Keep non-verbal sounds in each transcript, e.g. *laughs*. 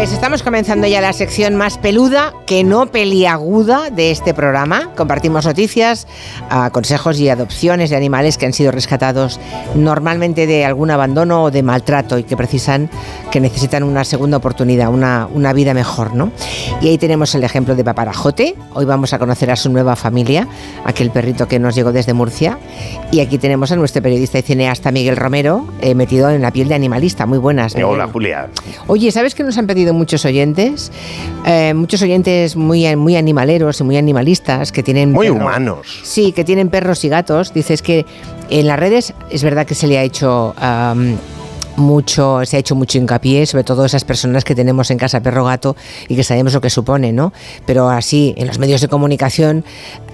Pues estamos comenzando ya la sección más peluda que no peliaguda de este programa. Compartimos noticias, ah, consejos y adopciones de animales que han sido rescatados normalmente de algún abandono o de maltrato y que precisan, que necesitan una segunda oportunidad, una, una vida mejor, ¿no? Y ahí tenemos el ejemplo de Paparajote. Hoy vamos a conocer a su nueva familia, aquel perrito que nos llegó desde Murcia. Y aquí tenemos a nuestro periodista y cineasta Miguel Romero, eh, metido en la piel de animalista. Muy buenas. Hola, Julia. Oye, ¿sabes qué nos han pedido muchos oyentes? Eh, muchos oyentes muy, muy animaleros y muy animalistas que tienen... Muy humanos. Sí, que tienen perros y gatos. Dices que en las redes es verdad que se le ha hecho mucho, se ha hecho mucho hincapié, sobre todo esas personas que tenemos en casa perro gato y que sabemos lo que supone, ¿no? Pero así, en los medios de comunicación,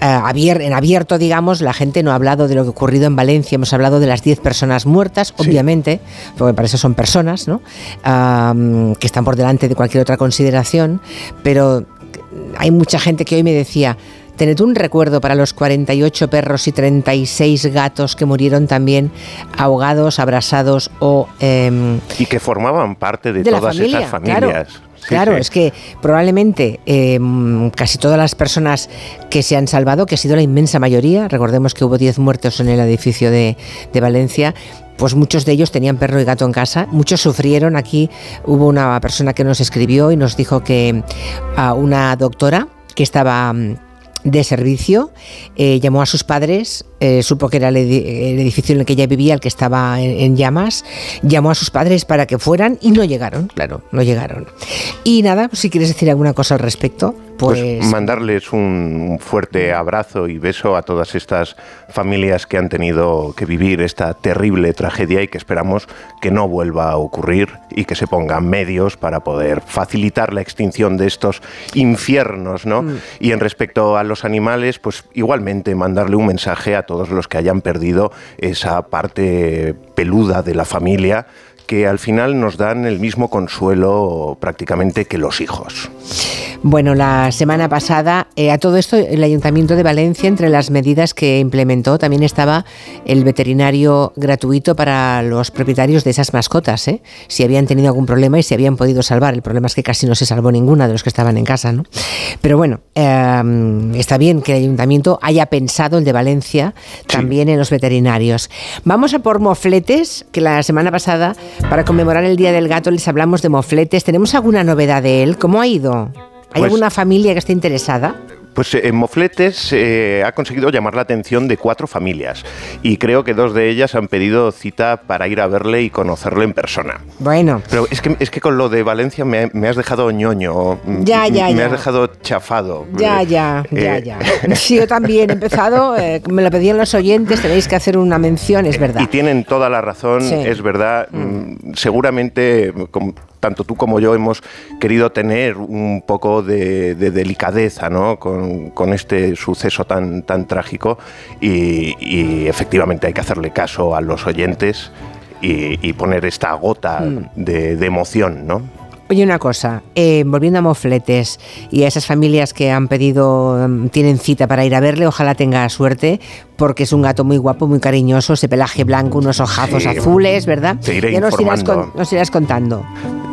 eh, en abierto, digamos, la gente no ha hablado de lo que ha ocurrido en Valencia, hemos hablado de las 10 personas muertas, obviamente, porque para eso son personas, ¿no? que están por delante de cualquier otra consideración, pero hay mucha gente que hoy me decía, Tened un recuerdo para los 48 perros y 36 gatos que murieron también ahogados, abrasados o... Em, y que formaban parte de, todas esas familias. Claro. es que probablemente em, casi todas las personas que se han salvado, que ha sido la inmensa mayoría, recordemos que hubo 10 muertos en el edificio de, de Valencia, pues muchos de ellos tenían perro y gato en casa, muchos sufrieron. Aquí hubo una persona que nos escribió y nos dijo que a una doctora que estaba de servicio, eh, llamó a sus padres, eh, supo que era el, edificio en el que ella vivía, el que estaba en, llamas, llamó a sus padres para que fueran y no llegaron, claro, no llegaron. Y nada, si quieres decir alguna cosa al respecto. Pues, pues, mandarles un fuerte abrazo y beso a todas estas familias que han tenido que vivir esta terrible tragedia y que esperamos que no vuelva a ocurrir y que se pongan medios para poder facilitar la extinción de estos infiernos, ¿no? Mm. Y en respecto a los animales, pues igualmente mandarle un mensaje a todos los que hayan perdido esa parte peluda de la familia que al final nos dan el mismo consuelo prácticamente que los hijos. Bueno, la semana pasada, eh, a todo esto, el Ayuntamiento de Valencia, entre las medidas que implementó, también estaba el veterinario gratuito para los propietarios de esas mascotas, ¿eh? si habían tenido algún problema y si habían podido salvar. El problema es que casi no se salvó ninguna de los que estaban en casa. ¿no? Pero bueno, em, está bien que el Ayuntamiento haya pensado, el de Valencia, también en los veterinarios. Vamos a por mofletes, que la semana pasada, para conmemorar el Día del Gato, les hablamos de mofletes. ¿Tenemos alguna novedad de él? ¿Cómo ha ido? ¿Hay pues alguna familia que esté interesada? Pues en Mofletes eh, ha conseguido llamar la atención de cuatro familias y creo que dos de ellas han pedido cita para ir a verle y conocerle en persona. Bueno. Pero es que, es que con lo de Valencia me, has dejado ñoño. Ya, ya, Me has dejado chafado. Ya, ya, ya, eh, ya. *laughs* Sí, yo también he empezado, eh, me lo pedían los oyentes, tenéis que hacer una mención, es verdad. Y tienen toda la razón, es verdad. Mm. Mm, seguramente tanto tú como yo hemos querido tener un poco de, delicadeza ¿no? con, este suceso tan, tan trágico y, efectivamente hay que hacerle caso a los oyentes y, poner esta gota mm. de, de emoción, ¿no? Oye, una cosa, eh, volviendo a Mofletes y a esas familias que han pedido, mm, tienen cita para ir a verle, ojalá tenga suerte, porque es un gato muy guapo, muy cariñoso, ese pelaje blanco, unos ojazos azules, ¿verdad? Te ya nos irás, contando.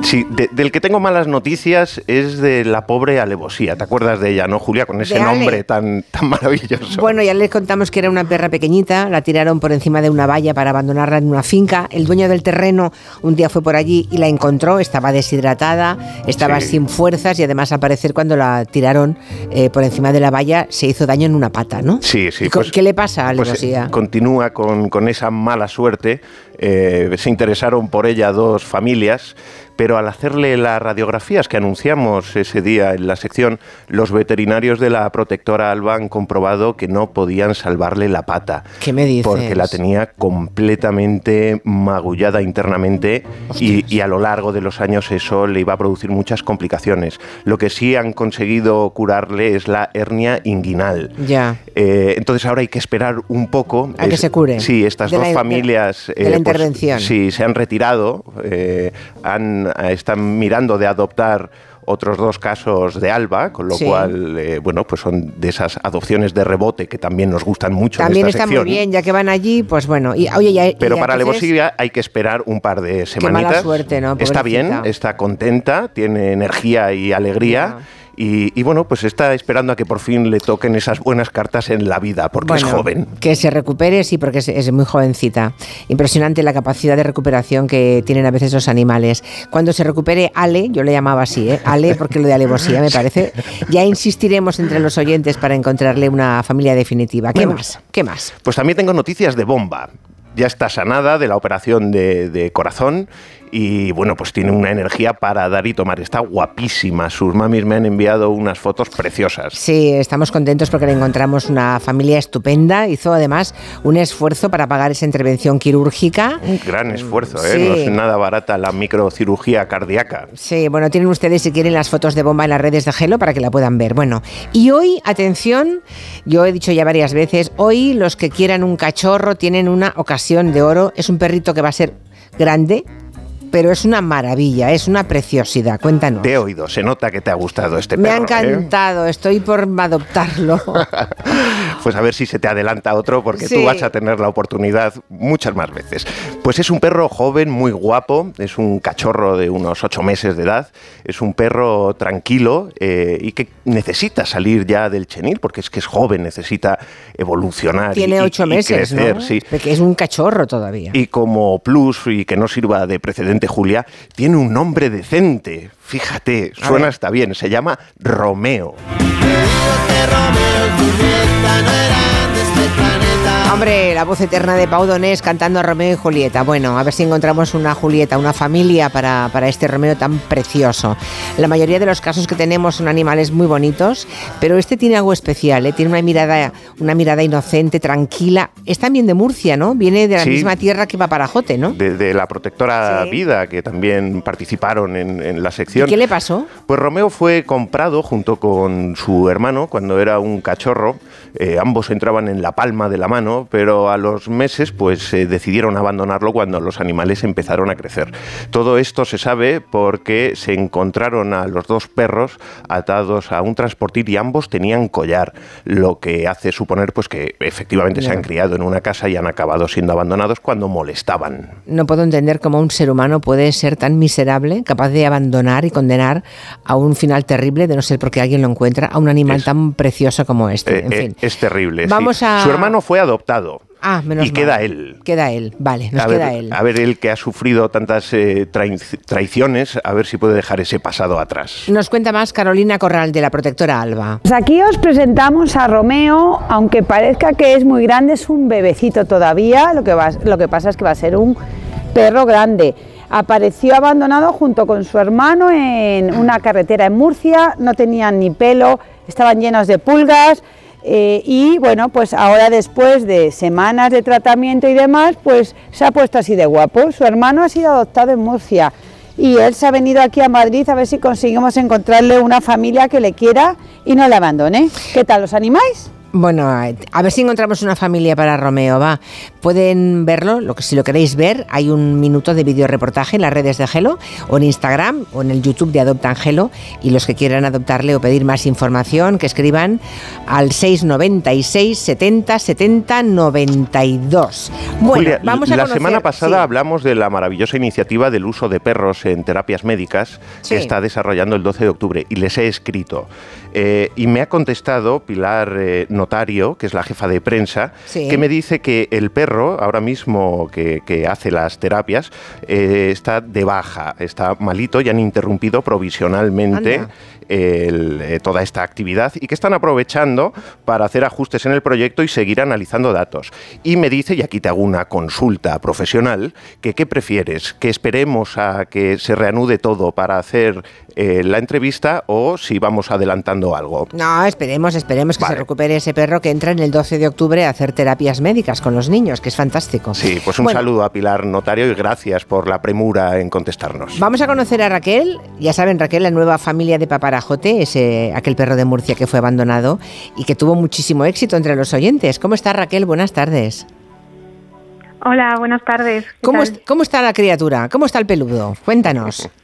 Sí, del que tengo malas noticias es de la pobre alevosía. ¿Te acuerdas de ella, no, Julia? Con ese nombre tan, tan maravilloso. Bueno, ya les contamos que era una perra pequeñita, la tiraron por encima de una valla para abandonarla en una finca. El dueño del terreno un día fue por allí y la encontró, estaba deshidratada, estaba sin fuerzas y además al parecer cuando la tiraron eh, por encima de la valla se hizo daño en una pata, ¿no? Sí, sí. Pues ¿Qué le pasa a pues, eh, continúa con, con, esa mala suerte. Eh, se interesaron por ella dos familias pero al hacerle las radiografías que anunciamos ese día en la sección, los veterinarios de la protectora Alba han comprobado que no podían salvarle la pata. ¿Qué me dices? Porque la tenía completamente magullada internamente y, a lo largo de los años eso le iba a producir muchas complicaciones. Lo que sí han conseguido curarle es la hernia inguinal. Ya. Eh, entonces ahora hay que esperar un poco. A que se cure. Sí, estas dos familias. de la eh, intervención. sí, se han retirado, eh, han están mirando de adoptar otros dos casos de Alba, con lo cual, eh, bueno, pues son de esas adopciones de rebote que también nos gustan mucho. También en esta está muy bien, ya que van allí, pues bueno. Y, oye, ya, Pero para Levosilla hay que esperar un par de semanitas. Qué mala suerte, ¿no? Está bien, está contenta, tiene energía y alegría. Y, bueno, pues está esperando a que por fin le toquen esas buenas cartas en la vida, porque es joven. Que se recupere, sí, porque es, muy jovencita. Impresionante la capacidad de recuperación que tienen a veces los animales. Cuando se recupere Ale, yo le llamaba así, ¿eh? Ale, porque lo de alevosía me *laughs* parece, ya insistiremos entre los oyentes para encontrarle una familia definitiva. ¿Qué más? ¿Qué más? Pues también tengo noticias de bomba ya está sanada de la operación de, de, corazón y bueno, pues tiene una energía para dar y tomar. Está guapísima. Sus mamis me han enviado unas fotos preciosas. Sí, estamos contentos porque le encontramos una familia estupenda. Hizo además un esfuerzo para pagar esa intervención quirúrgica. Un gran esfuerzo, ¿eh? No es nada barata la microcirugía cardíaca. Sí, bueno, tienen ustedes si quieren las fotos de bomba en las redes de Gelo para que la puedan ver. Bueno, y hoy, atención, yo he dicho ya varias veces, hoy los que quieran un cachorro tienen una ocasión de oro. Es un perrito que va a ser grande, pero es una maravilla, es una preciosidad. Cuéntanos. Te he oído, se nota que te ha gustado este perro. Me ha ¿eh? encantado, estoy por adoptarlo. *laughs* pues a ver si se te adelanta otro, porque tú vas a tener la oportunidad muchas más veces. Pues es un perro joven, muy guapo, es un cachorro de unos ocho meses de edad, es un perro tranquilo eh, y que necesita salir ya del chenil, porque es que es joven, necesita evolucionar. Tiene ocho meses, crecer, sí. Porque es un cachorro todavía. Y como plus y que no sirva de precedente Julia, tiene un nombre decente. Fíjate, suena hasta bien. Se llama Romeo. Hombre, la voz eterna de Pau Donés cantando a Romeo y Julieta. Bueno, a ver si encontramos una Julieta, una familia para, para este Romeo tan precioso. La mayoría de los casos que tenemos son animales muy bonitos, pero este tiene algo especial, ¿eh? tiene una mirada, una mirada inocente, tranquila. Es también de Murcia, ¿no? Viene de la misma tierra que Paparajote, ¿no? De, la protectora Vida, que también participaron en, la sección. ¿Y qué le pasó? Pues Romeo fue comprado junto con su hermano cuando era un cachorro. Eh, ambos entraban en la palma de la mano pero a los meses pues eh, decidieron abandonarlo cuando los animales empezaron a crecer. Todo esto se sabe porque se encontraron a los dos perros atados a un transportil y ambos tenían collar, lo que hace suponer pues que efectivamente se han criado en una casa y han acabado siendo abandonados cuando molestaban. No puedo entender cómo un ser humano puede ser tan miserable, capaz de abandonar y condenar a un final terrible, de no ser porque alguien lo encuentra, a un animal tan precioso como este. Eh, eh, es terrible. Vamos a... Su hermano fue adoptado Ah, menos y queda él. Queda él, vale, nos a queda ver, él. A ver, él que ha sufrido tantas eh, traiciones, a ver si puede dejar ese pasado atrás. Nos cuenta más Carolina Corral de la Protectora Alba. Pues aquí os presentamos a Romeo, aunque parezca que es muy grande, es un bebecito todavía, lo que, va, lo que pasa es que va a ser un perro grande. Apareció abandonado junto con su hermano en una carretera en Murcia, no tenían ni pelo, estaban llenos de pulgas eh, y bueno, pues ahora después de semanas de tratamiento y demás, pues se ha puesto así de guapo. Su hermano ha sido adoptado en Murcia y él se ha venido aquí a Madrid a ver si conseguimos encontrarle una familia que le quiera y no le abandone. ¿Qué tal, los animáis? Bueno, a ver si encontramos una familia para Romeo, va. Pueden verlo, lo que si lo queréis ver, hay un minuto de video reportaje en las redes de Gelo, o en Instagram, o en el YouTube de Adopta Angelo, y los que quieran adoptarle o pedir más información, que escriban al 696 70 70 92. Bueno, vamos a La semana pasada hablamos de la maravillosa iniciativa del uso de perros en terapias médicas que está desarrollando el 12 de octubre, y les he escrito. Eh, y me ha contestado Pilar eh, Notario, que es la jefa de prensa, que me dice que el perro, ahora mismo que, hace las terapias, eh, está de baja, está malito y han interrumpido provisionalmente toda esta actividad y que están aprovechando para hacer ajustes en el proyecto y seguir analizando datos. Y me dice, y aquí te hago una consulta profesional, que qué prefieres, que esperemos a que se reanude todo para hacer la entrevista o si vamos adelantando algo. No, esperemos, esperemos que se recupere ese perro que entra en el 12 de octubre a hacer terapias médicas con los niños, que es fantástico. Sí, pues un saludo a Pilar Notario y gracias por la premura en contestarnos. Vamos a conocer a Raquel. Ya saben, Raquel, la nueva familia de Paparajote, ese, aquel perro de Murcia que fue abandonado y que tuvo muchísimo éxito entre los oyentes. ¿Cómo está Raquel? Buenas tardes. Hola, buenas tardes. ¿Cómo, ¿Cómo, está la criatura? ¿Cómo está el peludo? Cuéntanos. *laughs*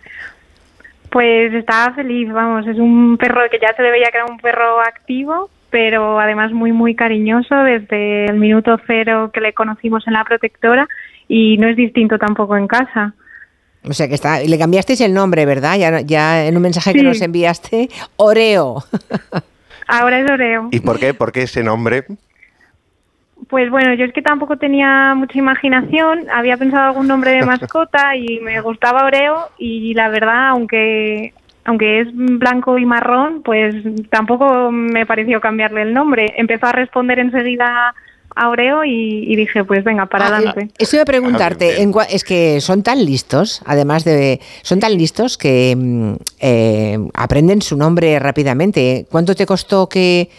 Pues estaba feliz, vamos, es un perro que ya se le veía que era un perro activo, pero además muy, muy cariñoso desde el minuto cero que le conocimos en la protectora y no es distinto tampoco en casa. O sea que está, le cambiasteis el nombre, ¿verdad? Ya, ya en un mensaje que nos enviaste, Oreo. *laughs* Ahora es Oreo. ¿Y por qué? ¿Por qué ese nombre? Pues bueno, yo es que tampoco tenía mucha imaginación, había pensado algún nombre de *laughs* mascota y me gustaba Oreo y la verdad, aunque aunque es blanco y marrón, pues tampoco me pareció cambiarle el nombre. Empezó a responder enseguida a Oreo y, dije, pues venga, para ah, adelante. Eso iba a preguntarte, es que son tan listos, además de, son tan listos que mm, eh, aprenden su nombre rápidamente. ¿Cuánto te costó que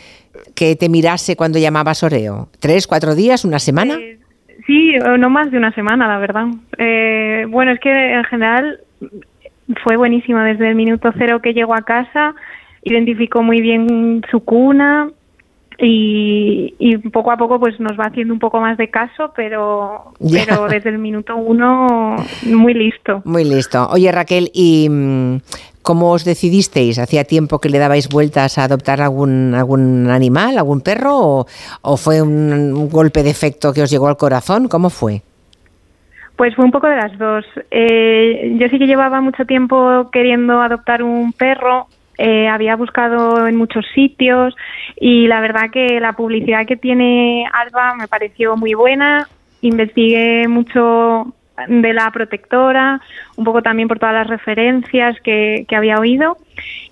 que te mirase cuando llamabas Oreo? ¿Tres, cuatro días, una semana? Eh, sí, no más de una semana, la verdad. Eh, bueno, es que en general fue buenísimo desde el minuto cero que llegó a casa, identificó muy bien su cuna y, y poco a poco pues nos va haciendo un poco más de caso, pero, *laughs* pero desde el minuto uno muy listo. Muy listo. Oye Raquel, ¿y mm, ¿Cómo os decidisteis? ¿Hacía tiempo que le dabais vueltas a adoptar algún, algún animal, algún perro? ¿O, fue un, golpe de efecto que os llegó al corazón? ¿Cómo fue? Pues fue un poco de las dos. Eh, yo sí que llevaba mucho tiempo queriendo adoptar un perro. Eh, había buscado en muchos sitios y la verdad que la publicidad que tiene Alba me pareció muy buena. Investigué mucho de la protectora, un poco también por todas las referencias que, había oído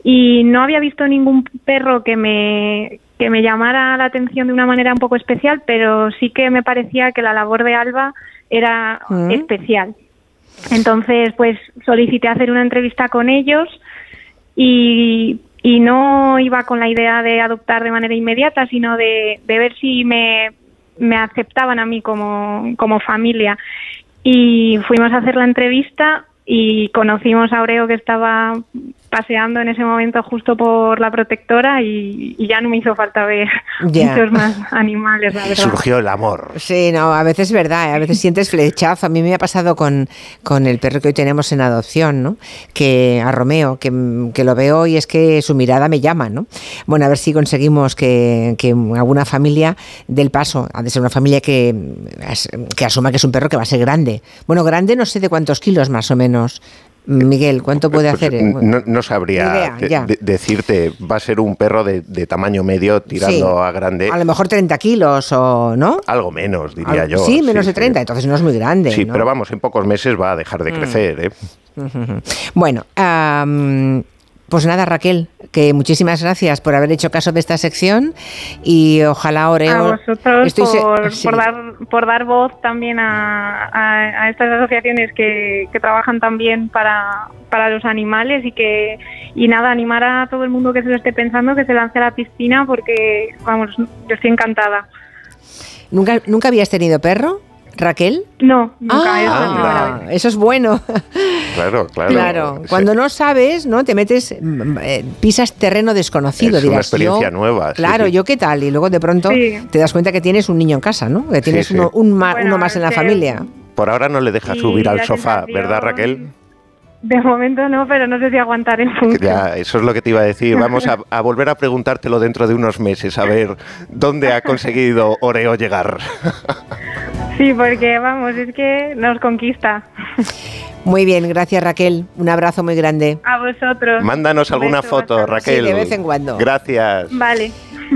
y no había visto ningún perro que me, que me llamara la atención de una manera un poco especial, pero sí que me parecía que la labor de Alba era mm. especial. Entonces, pues solicité hacer una entrevista con ellos y, y, no iba con la idea de adoptar de manera inmediata, sino de, ver si me, aceptaban a mí como, como familia. Y fuimos a hacer la entrevista y conocimos a Aureo que estaba paseando en ese momento justo por la protectora y, ya no me hizo falta ver muchos más animales, la. Surgió el amor. Sí, no, a veces es verdad, ¿eh? a veces sientes flechazo. A mí me ha pasado con, con el perro que hoy tenemos en adopción, ¿no? Que a Romeo, que, que, lo veo y es que su mirada me llama, ¿no? Bueno, a ver si conseguimos que, que alguna familia del paso, ha de ser una familia que, que asuma que es un perro que va a ser grande. Bueno, grande no sé de cuántos kilos más o menos. Miguel, ¿cuánto puede pues, hacer? No, sabría decirte, va a ser un perro de, tamaño medio tirando a grande. A lo mejor 30 kilos o no. Algo menos, diría yo. Sí, menos de 30, entonces no es muy grande. Sí, pero vamos, en pocos meses va a dejar de mm. crecer. ¿eh? *laughs* Bueno, pues nada, Raquel, que muchísimas gracias por haber hecho caso de esta sección y ojalá Oreo... A vosotros por, dar, por dar voz también a, estas asociaciones que, trabajan también para, para los animales y que y nada, animar a todo el mundo que se lo esté pensando que se lance a la piscina porque, vamos, yo estoy encantada. ¿Nunca, ¿Nunca habías tenido perro? Raquel? No, nunca. Ah, eso es bueno. Claro, claro. Claro, cuando no sabes, ¿no? Te metes, mm, eh, pisas terreno desconocido. Es una experiencia nueva. Claro, yo qué tal. Y luego de pronto te das cuenta que tienes un niño en casa, ¿no? Que tienes uno, un uno más en la familia. Por ahora no le dejas subir al sofá, ¿verdad, Raquel? De momento no, pero no sé si aguantaré mucho. Ya, eso es lo que te iba a decir. Vamos a, *laughs* a, volver a preguntártelo dentro de unos meses, a ver dónde ha conseguido Oreo llegar. *laughs* Sí, porque vamos, es que nos conquista. Muy bien, gracias Raquel. Un abrazo muy grande. A vosotros. Mándanos alguna foto, Raquel. Sí, de vez en cuando. Gracias. Vale.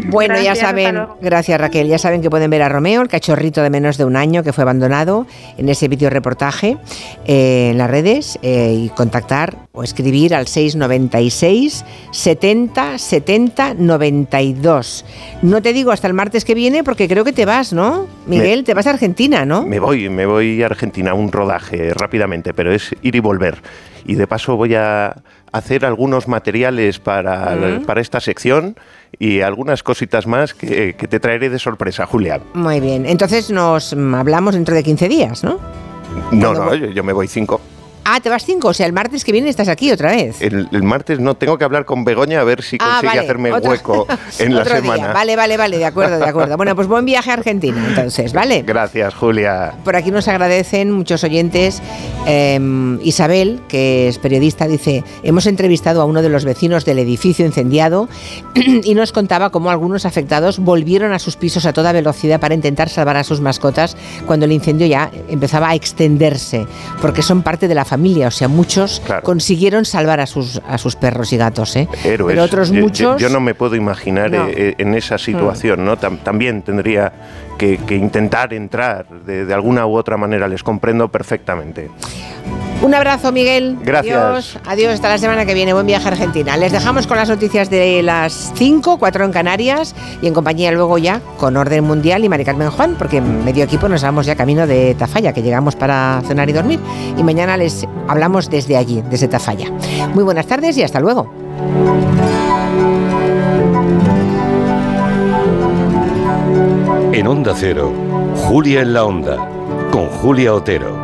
Bueno, ya saben, gracias Raquel, ya saben que pueden ver a Romeo, el cachorrito de menos de un año que fue abandonado en ese vídeo reportaje eh, en las redes eh, y contactar o escribir al 696 70 70 92. No te digo hasta el martes que viene porque creo que te vas, ¿no? Miguel, te vas a Argentina, ¿no? Me voy, me voy a Argentina, un rodaje rápidamente, pero es ir y volver. Y de paso voy a hacer algunos materiales para, para esta sección y algunas cositas más que, te traeré de sorpresa, Julián. Muy bien, entonces nos hablamos dentro de 15 días, ¿no? No, no, yo, me voy cinco. Ah, te vas cinco, o sea, el martes que viene estás aquí otra vez. El, martes no, tengo que hablar con Begoña a ver si ah, consigue hacerme hueco *laughs* en la semana. Vale, vale, vale, de acuerdo, de acuerdo. Bueno, pues buen viaje a Argentina, entonces, ¿vale? Gracias, Julia. Por aquí nos agradecen muchos oyentes. Em, Isabel, que es periodista, dice, hemos entrevistado a uno de los vecinos del edificio incendiado *clears throat* y nos contaba cómo algunos afectados volvieron a sus pisos a toda velocidad para intentar salvar a sus mascotas cuando el incendio ya empezaba a extenderse, porque son parte de la familia, o sea, muchos consiguieron salvar a sus, a sus perros y gatos, ¿eh? Pero otros muchos... Yo, no me puedo imaginar eh, eh, en esa situación, ¿no? también tendría que, intentar entrar de, de alguna u otra manera, les comprendo perfectamente. Un abrazo, Miguel. Gracias. Adiós. Adiós, hasta la semana que viene. Buen viaje a Argentina. Les dejamos con las noticias de las 5, 4 en Canarias y en compañía luego ya con Orden Mundial y Mari Carmen Juan, porque medio equipo nos vamos ya camino de Tafalla, que llegamos para cenar y dormir. Y mañana les hablamos desde allí, desde Tafalla. Muy buenas tardes y hasta luego. En Onda Cero, Julia en la Onda, con Julia Otero.